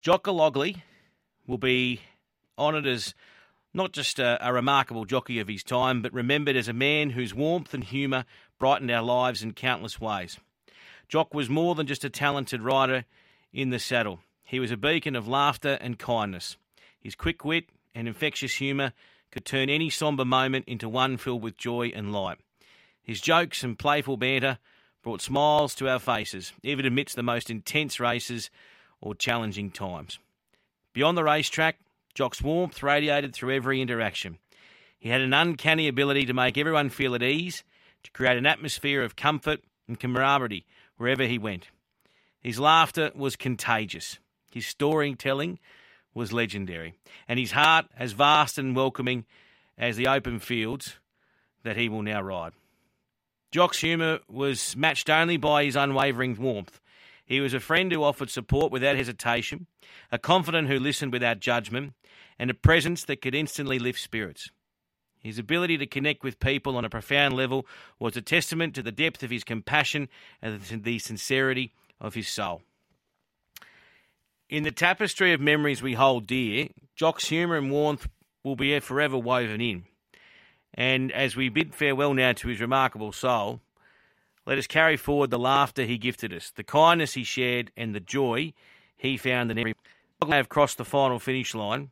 Jock Gollogly will be honoured as not just a, a, remarkable jockey of his time, but remembered as a man whose warmth and humour brightened our lives in countless ways. Jock was more than just a talented rider in the saddle. He was a beacon of laughter and kindness. His quick wit and infectious humour could turn any sombre moment into one filled with joy and light. His jokes and playful banter brought smiles to our faces, even amidst the most intense races or challenging times. Beyond the racetrack, Jock's warmth radiated through every interaction. He had an uncanny ability to make everyone feel at ease, to create an atmosphere of comfort and camaraderie wherever he went. His laughter was contagious. His storytelling was legendary, and his heart as vast and welcoming as the open fields that he will now ride. Jock's humour was matched only by his unwavering warmth. He was a friend who offered support without hesitation, a confidant who listened without judgment, and a presence that could instantly lift spirits. His ability to connect with people on a profound level was a testament to the depth of his compassion and the sincerity of his soul. In the tapestry of memories we hold dear, Jock's humour and warmth will be forever woven in. And as we bid farewell now to his remarkable soul, let us carry forward the laughter he gifted us, the kindness he shared, and the joy he found in every. may have crossed the final finish line,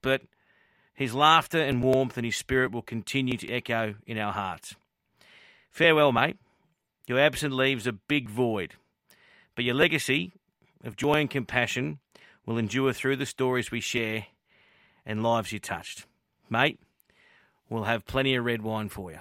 but his laughter and warmth and his spirit will continue to echo in our hearts. Farewell, mate. Your absence leaves a big void, but your legacy of joy and compassion will endure through the stories we share and lives you touched. Mate, we'll have plenty of red wine for you.